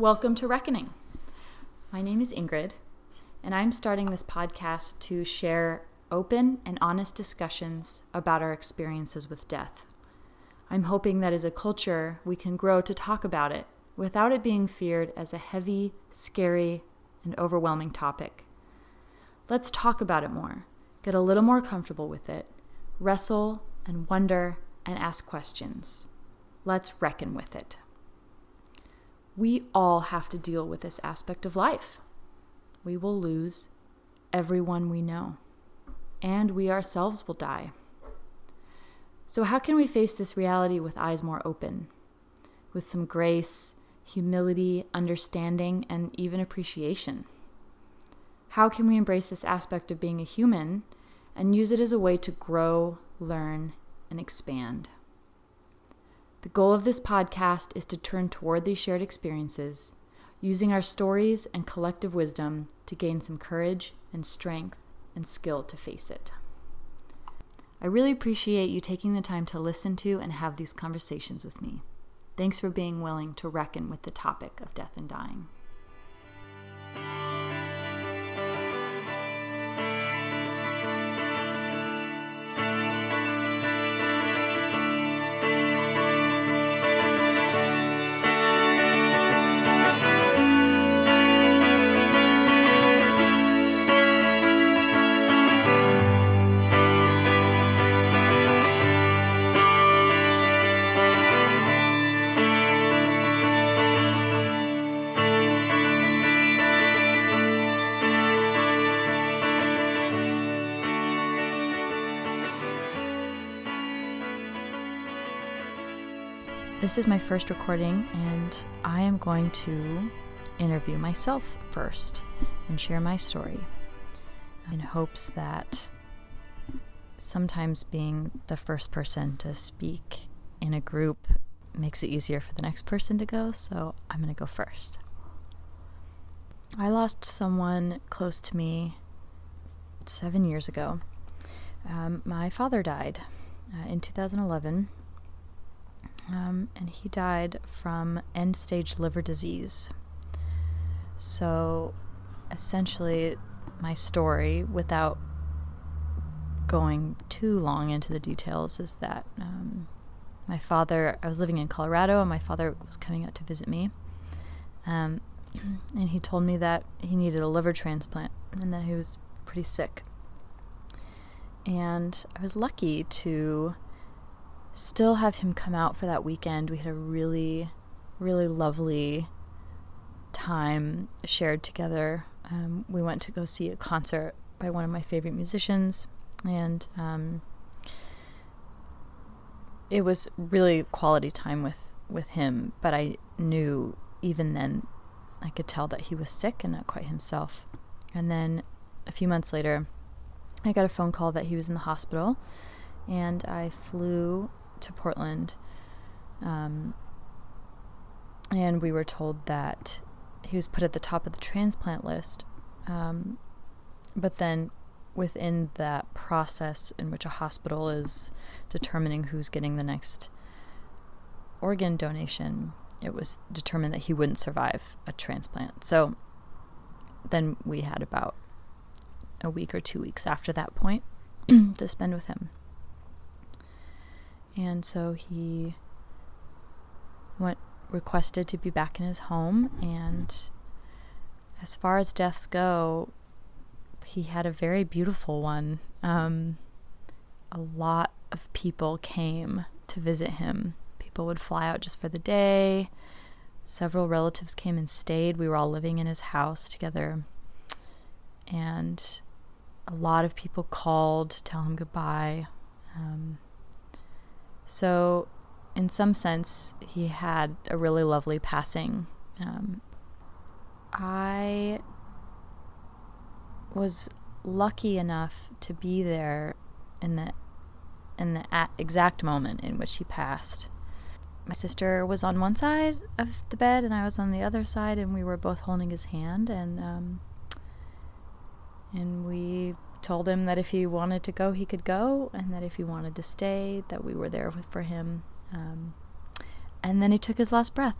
Welcome to Reckoning. My name is Ingrid, and I'm starting this podcast to share open and honest discussions about our experiences with death. I'm hoping that as a culture, we can grow to talk about it without it being feared as a heavy, scary, and overwhelming topic. Let's talk about it more, get a little more comfortable with it, wrestle and wonder and ask questions. Let's reckon with it we all have to deal with this aspect of life. We will lose everyone we know, and we ourselves will die. So, how can we face this reality with eyes more open, with some grace, humility, understanding, and even appreciation? How can we embrace this aspect of being a human and use it as a way to grow, learn, and expand? The goal of this podcast is to turn toward these shared experiences, using our stories and collective wisdom to gain some courage and strength and skill to face it. I really appreciate you taking the time to listen to and have these conversations with me. Thanks for being willing to reckon with the topic of death and dying. This is my first recording, and I am going to interview myself first and share my story in hopes that sometimes being the first person to speak in a group makes it easier for the next person to go, so I'm going to go first. I lost someone close to me seven years ago. Um, my father died uh, in 2011 um, and he died from end stage liver disease. So essentially, my story, without going too long into the details, is that um, my father, I was living in Colorado, and my father was coming out to visit me. Um, and he told me that he needed a liver transplant and that he was pretty sick. And I was lucky to still have him come out for that weekend. We had a really, really lovely time shared together. Um, we went to go see a concert by one of my favorite musicians, and um, it was really quality time with with him. But I knew even then, I could tell that he was sick and not quite himself. And then a few months later, I got a phone call that he was in the hospital, and I flew to Portland. Um, and we were told that he was put at the top of the transplant list. Um, but then within that process in which a hospital is determining who's getting the next organ donation, it was determined that he wouldn't survive a transplant. So then we had about a week or two weeks after that point to spend with him. And so he went requested to be back in his home and as far as deaths go, he had a very beautiful one. Um, a lot of people came to visit him. People would fly out just for the day. Several relatives came and stayed. We were all living in his house together. And a lot of people called to tell him goodbye. Um, so, in some sense, he had a really lovely passing. Um, I was lucky enough to be there in the in the exact moment in which he passed. My sister was on one side of the bed, and I was on the other side, and we were both holding his hand, and um, and we told him that if he wanted to go, he could go, and that if he wanted to stay, that we were there for him. Um, and then he took his last breath.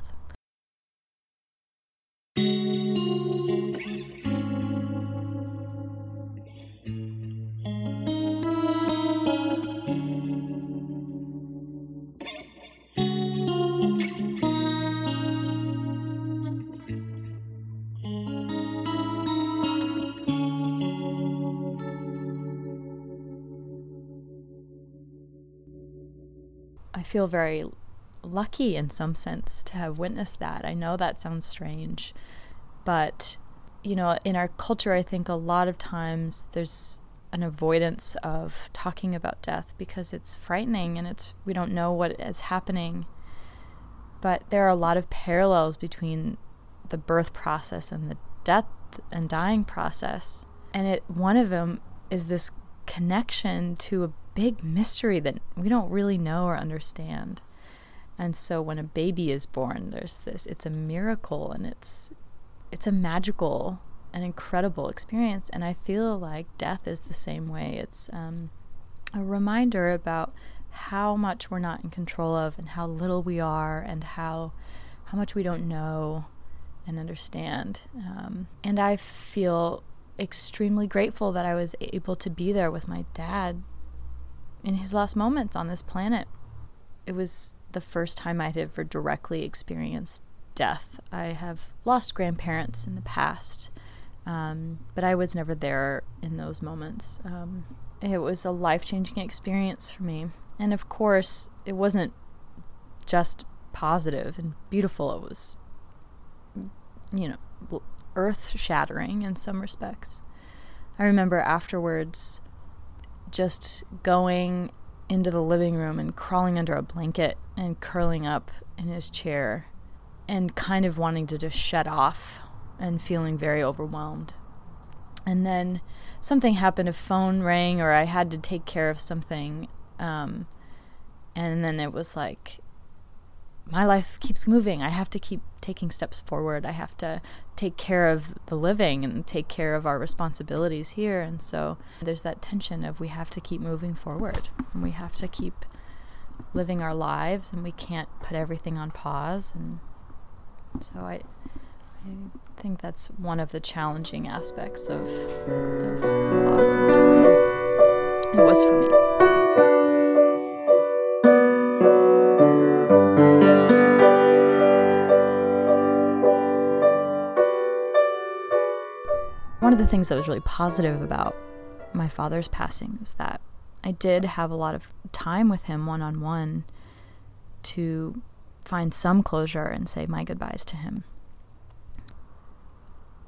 Feel very lucky in some sense to have witnessed that. I know that sounds strange, but you know, in our culture, I think a lot of times there's an avoidance of talking about death because it's frightening and it's we don't know what is happening. But there are a lot of parallels between the birth process and the death and dying process. And it one of them is this connection to a big mystery that we don't really know or understand. And so when a baby is born, there's this it's a miracle and it's it's a magical and incredible experience. And I feel like death is the same way. It's um, a reminder about how much we're not in control of and how little we are and how how much we don't know and understand. Um, and I feel extremely grateful that I was able to be there with my dad in his last moments on this planet. It was the first time I'd ever directly experienced death. I have lost grandparents in the past, um, but I was never there in those moments. Um, it was a life changing experience for me. And of course, it wasn't just positive and beautiful, it was, you know, earth shattering in some respects. I remember afterwards just going into the living room and crawling under a blanket and curling up in his chair and kind of wanting to just shut off and feeling very overwhelmed. And then something happened, a phone rang, or I had to take care of something. Um, and then it was like, my life keeps moving. I have to keep taking steps forward. I have to take care of the living and take care of our responsibilities here. And so there's that tension of we have to keep moving forward and we have to keep living our lives and we can't put everything on pause. And so I, I think that's one of the challenging aspects of, of loss. It was for me. The things that was really positive about my father's passing was that I did have a lot of time with him one on one to find some closure and say my goodbyes to him.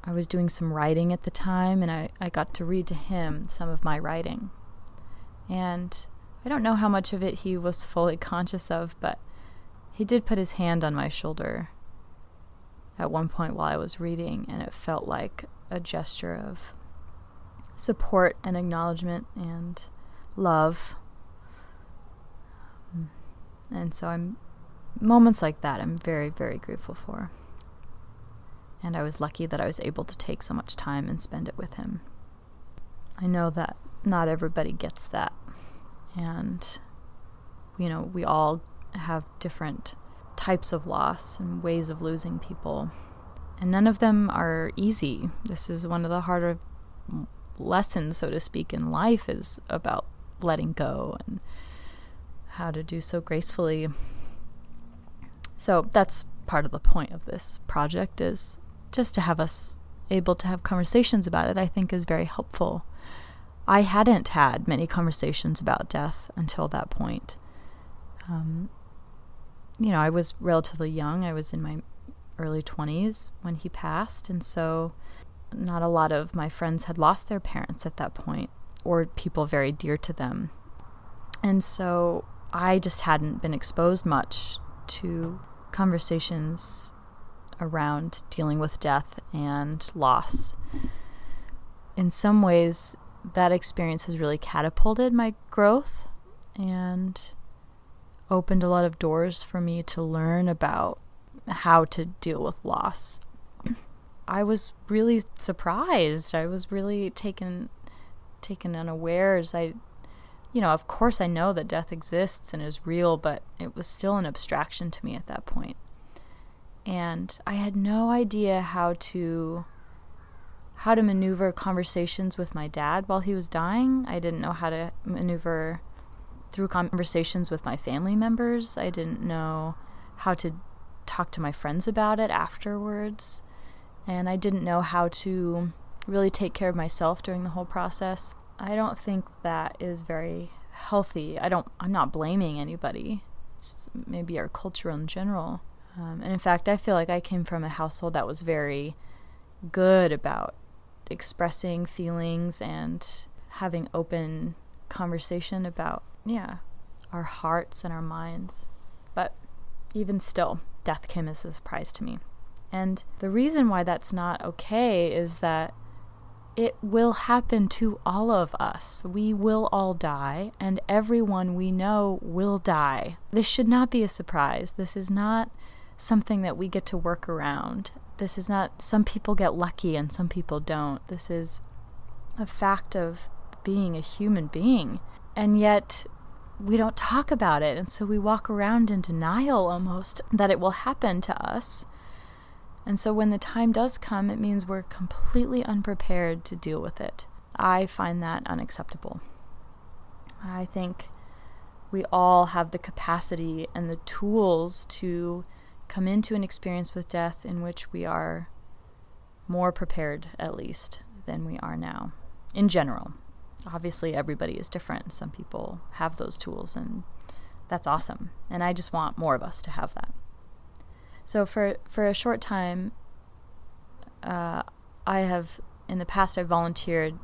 I was doing some writing at the time and I, I got to read to him some of my writing. And I don't know how much of it he was fully conscious of, but he did put his hand on my shoulder at one point while I was reading, and it felt like a gesture of support and acknowledgement and love. Um, and so I'm moments like that I'm very very grateful for. And I was lucky that I was able to take so much time and spend it with him. I know that not everybody gets that. And you know, we all have different types of loss and ways of losing people and none of them are easy. This is one of the harder lessons, so to speak, in life is about letting go and how to do so gracefully. So that's part of the point of this project is just to have us able to have conversations about it, I think is very helpful. I hadn't had many conversations about death until that point. Um, you know, I was relatively young. I was in my early 20s when he passed. And so, not a lot of my friends had lost their parents at that point or people very dear to them. And so, I just hadn't been exposed much to conversations around dealing with death and loss. In some ways, that experience has really catapulted my growth and opened a lot of doors for me to learn about how to deal with loss. I was really surprised. I was really taken taken unawares. I you know, of course I know that death exists and is real, but it was still an abstraction to me at that point. And I had no idea how to how to maneuver conversations with my dad while he was dying. I didn't know how to maneuver through conversations with my family members. I didn't know how to talk to my friends about it afterwards. And I didn't know how to really take care of myself during the whole process. I don't think that is very healthy. I don't I'm not blaming anybody. It's maybe our culture in general. Um, and in fact, I feel like I came from a household that was very good about expressing feelings and having open conversation about, yeah, our hearts and our minds. But even still, death came as a surprise to me. And the reason why that's not okay is that it will happen to all of us. We will all die, and everyone we know will die. This should not be a surprise. This is not something that we get to work around. This is not, some people get lucky and some people don't. This is a fact of being a human being. And yet, we don't talk about it. And so we walk around in denial almost that it will happen to us. And so when the time does come, it means we're completely unprepared to deal with it. I find that unacceptable. I think we all have the capacity and the tools to come into an experience with death in which we are more prepared, at least, than we are now, in general. Obviously, everybody is different. Some people have those tools, and that's awesome. And I just want more of us to have that. So for for a short time, uh, I have in the past I volunteered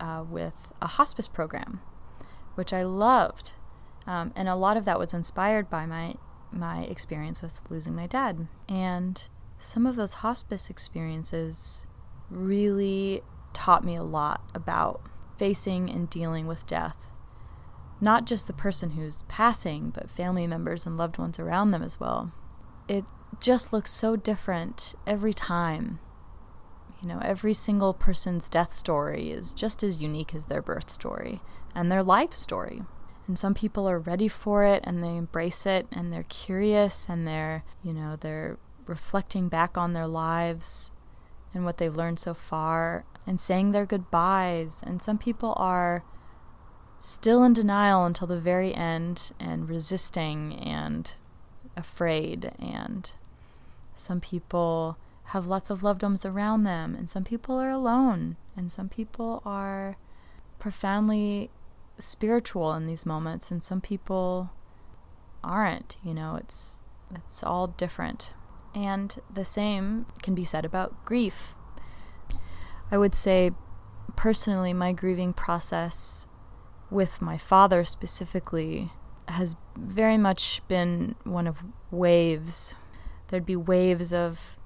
uh, with a hospice program, which I loved, um, and a lot of that was inspired by my my experience with losing my dad. And some of those hospice experiences really taught me a lot about facing and dealing with death. Not just the person who's passing, but family members and loved ones around them as well. It just looks so different every time. You know, every single person's death story is just as unique as their birth story and their life story. And some people are ready for it and they embrace it and they're curious and they're, you know, they're reflecting back on their lives and what they've learned so far and saying their goodbyes. And some people are still in denial until the very end and resisting and afraid and some people have lots of loved ones around them, and some people are alone, and some people are profoundly spiritual in these moments, and some people aren't. You know, it's it's all different. And the same can be said about grief. I would say personally my grieving process with my father specifically has very much been one of waves there'd be waves of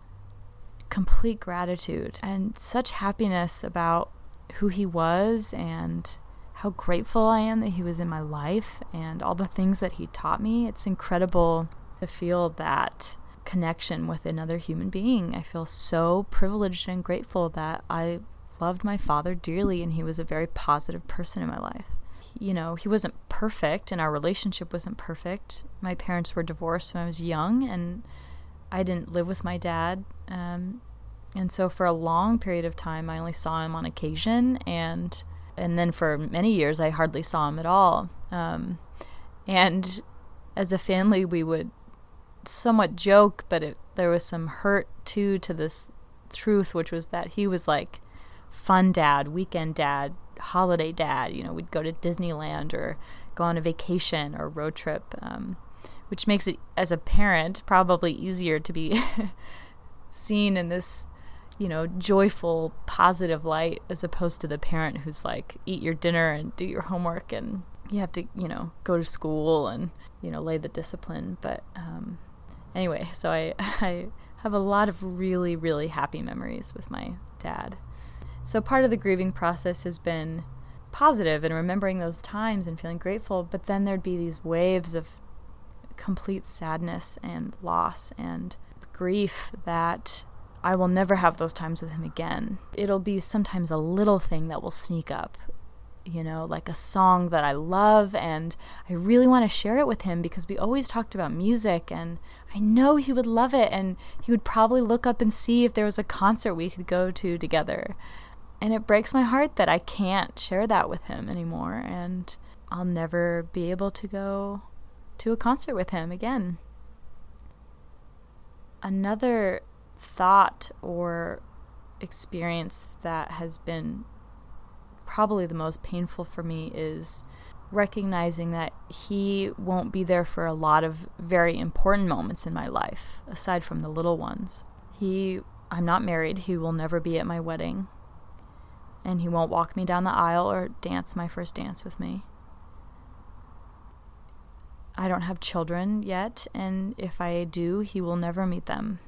complete gratitude and such happiness about who he was and how grateful I am that he was in my life and all the things that he taught me. It's incredible to feel that connection with another human being. I feel so privileged and grateful that I loved my father dearly and he was a very positive person in my life. You know, he wasn't perfect and our relationship wasn't perfect. My parents were divorced when I was young and I didn't live with my dad. Um, and so for a long period of time, I only saw him on occasion. And, and then for many years, I hardly saw him at all. Um, and as a family, we would somewhat joke, but it, there was some hurt too to this truth, which was that he was like fun dad, weekend dad, holiday dad. You know, we'd go to Disneyland or go on a vacation or road trip. Um, which makes it, as a parent, probably easier to be seen in this, you know, joyful, positive light as opposed to the parent who's like, eat your dinner and do your homework and you have to, you know, go to school and, you know, lay the discipline. But um, anyway, so I, I have a lot of really, really happy memories with my dad. So part of the grieving process has been positive and remembering those times and feeling grateful, but then there'd be these waves of complete sadness and loss and grief that I will never have those times with him again. It'll be sometimes a little thing that will sneak up, you know, like a song that I love and I really want to share it with him because we always talked about music and I know he would love it and he would probably look up and see if there was a concert we could go to together. And it breaks my heart that I can't share that with him anymore and I'll never be able to go to a concert with him again. Another thought or experience that has been probably the most painful for me is recognizing that he won't be there for a lot of very important moments in my life, aside from the little ones. He, I'm not married, he will never be at my wedding, and he won't walk me down the aisle or dance my first dance with me. I don't have children yet, and if I do, he will never meet them.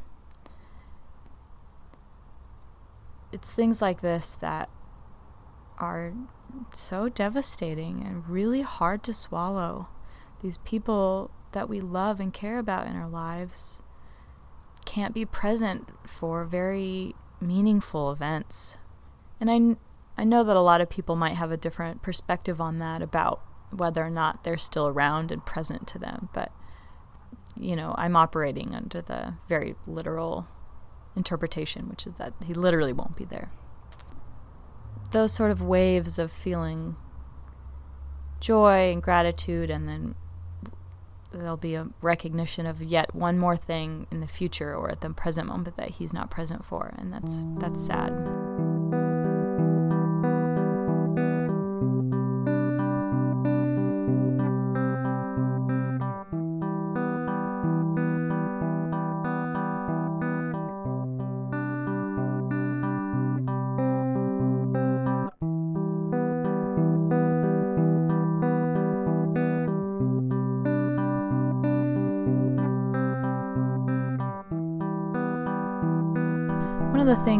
It's things like this that are so devastating and really hard to swallow. These people that we love and care about in our lives can't be present for very meaningful events. And I, I know that a lot of people might have a different perspective on that about whether or not they're still around and present to them, but you know, I'm operating under the very literal interpretation, which is that he literally won't be there those sort of waves of feeling joy and gratitude, and then there'll be a recognition of yet one more thing in the future or at the present moment that he's not present for, and that's that's sad.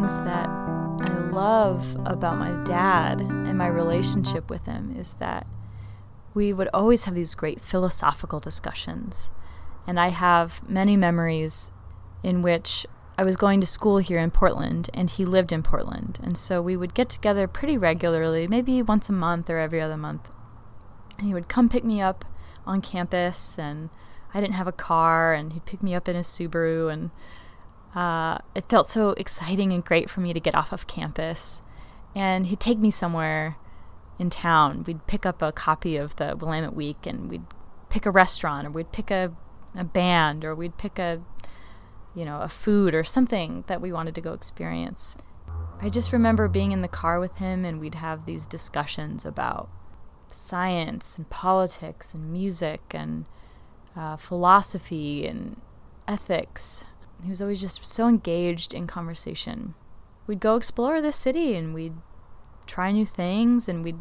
Things that I love about my dad and my relationship with him is that we would always have these great philosophical discussions. And I have many memories in which I was going to school here in Portland and he lived in Portland. And so we would get together pretty regularly, maybe once a month or every other month. And he would come pick me up on campus and I didn't have a car and he'd pick me up in his Subaru and uh, it felt so exciting and great for me to get off of campus. And he'd take me somewhere in town. We'd pick up a copy of the Willamette Week and we'd pick a restaurant or we'd pick a, a band or we'd pick a, you know, a food or something that we wanted to go experience. I just remember being in the car with him and we'd have these discussions about science and politics and music and uh, philosophy and ethics he was always just so engaged in conversation. We'd go explore the city and we'd try new things and we'd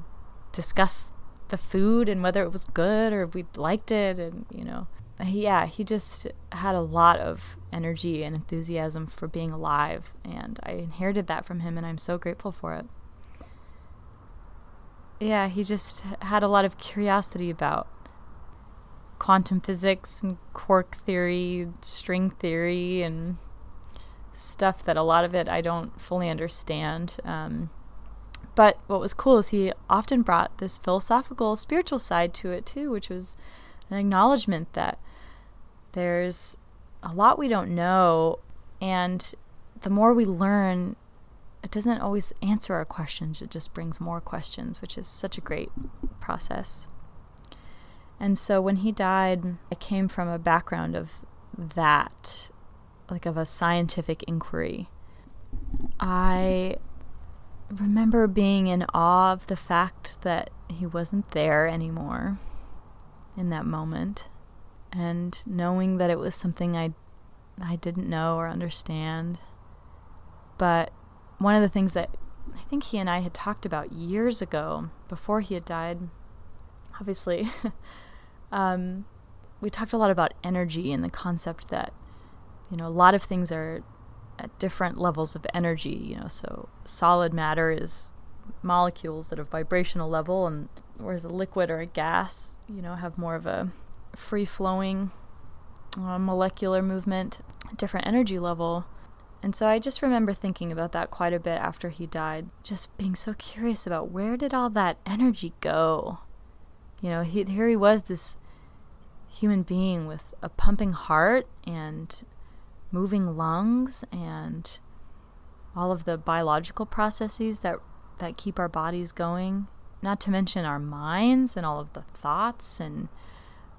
discuss the food and whether it was good or if we liked it and you know yeah he just had a lot of energy and enthusiasm for being alive and i inherited that from him and i'm so grateful for it yeah he just had a lot of curiosity about quantum physics and quark theory, string theory, and stuff that a lot of it I don't fully understand. Um, but what was cool is he often brought this philosophical, spiritual side to it too, which was an acknowledgement that there's a lot we don't know, and the more we learn, it doesn't always answer our questions, it just brings more questions, which is such a great process. And so when he died, I came from a background of that, like of a scientific inquiry. I remember being in awe of the fact that he wasn't there anymore in that moment and knowing that it was something I I didn't know or understand. But one of the things that I think he and I had talked about years ago before he had died obviously um, we talked a lot about energy and the concept that you know a lot of things are at different levels of energy you know so solid matter is molecules at a vibrational level and whereas a liquid or a gas you know have more of a free flowing uh, molecular movement different energy level and so I just remember thinking about that quite a bit after he died, just being so curious about where did all that energy go? You know, he, here he was, this human being with a pumping heart and moving lungs and all of the biological processes that that keep our bodies going not to mention our minds and all of the thoughts and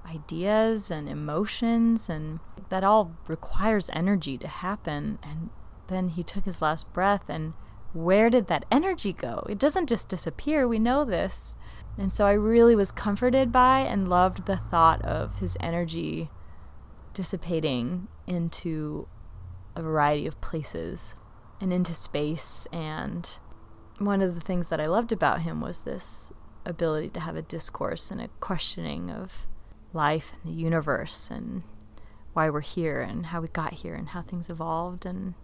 ideas and emotions and that all requires energy to happen. And then he took his last breath and where did that energy go? It doesn't just disappear we know this And so I really was comforted by and loved the thought of his energy dissipating into a variety of places and into space. And one of the things that I loved about him was this ability to have a discourse and a questioning of life and the universe and why we're here and how we got here and how things evolved. And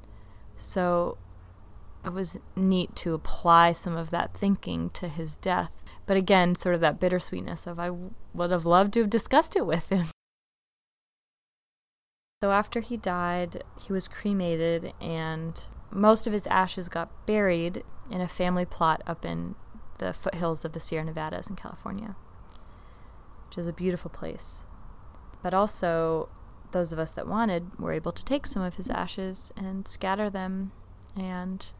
so it was neat to apply some of that thinking to his death. But again, sort of that bittersweetness of I would have loved to have discussed it with him. So after he died, he was cremated, and most of his ashes got buried in a family plot up in the foothills of the Sierra Nevadas in California, which is a beautiful place. But also, those of us that wanted were able to take some of his ashes and scatter them. And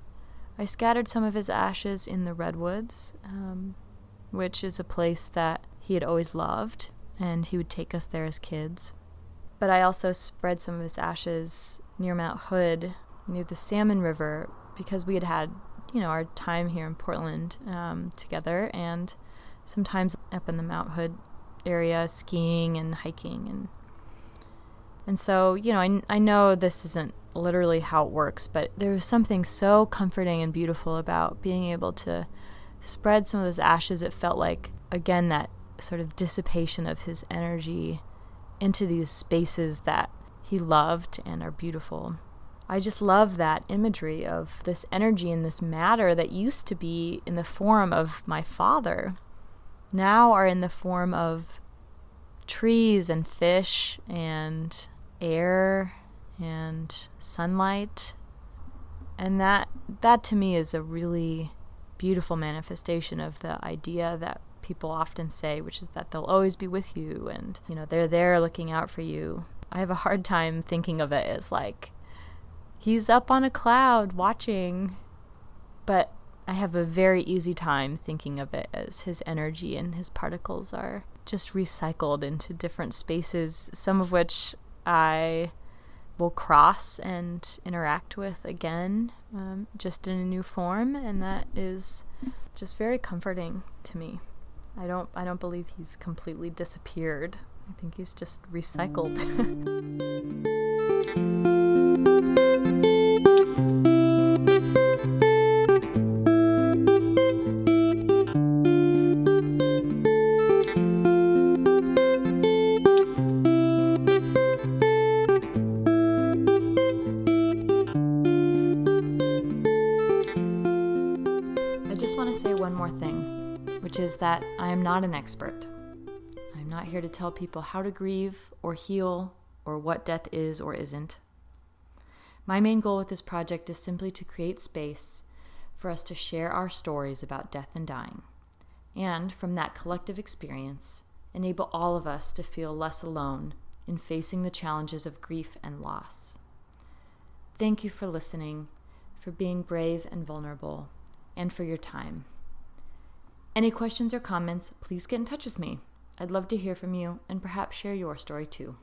I scattered some of his ashes in the redwoods, um, which is a place that he had always loved, and he would take us there as kids. But I also spread some of his ashes near Mount Hood, near the Salmon River, because we had had, you know, our time here in Portland um, together, and sometimes up in the Mount Hood area, skiing and hiking, and and so, you know, I, I know this isn't literally how it works, but there was something so comforting and beautiful about being able to spread some of those ashes. It felt like, again, that sort of dissipation of his energy into these spaces that he loved and are beautiful. I just love that imagery of this energy and this matter that used to be in the form of my father, now are in the form of trees and fish and air and sunlight. And that that to me is a really beautiful manifestation of the idea that people often say, which is that they'll always be with you and, you know, they're there looking out for you. I have a hard time thinking of it as like he's up on a cloud watching, but I have a very easy time thinking of it as his energy and his particles are just recycled into different spaces, some of which I will cross and interact with again, um, just in a new form, and that is just very comforting to me. I don't I don't believe he's completely disappeared. I think he's just recycled. which is that I am not an expert. I'm not here to tell people how to grieve or heal or what death is or isn't. My main goal with this project is simply to create space for us to share our stories about death and dying, and from that collective experience, enable all of us to feel less alone in facing the challenges of grief and loss. Thank you for listening, for being brave and vulnerable, and for your time. Any questions or comments, please get in touch with me. I'd love to hear from you and perhaps share your story too.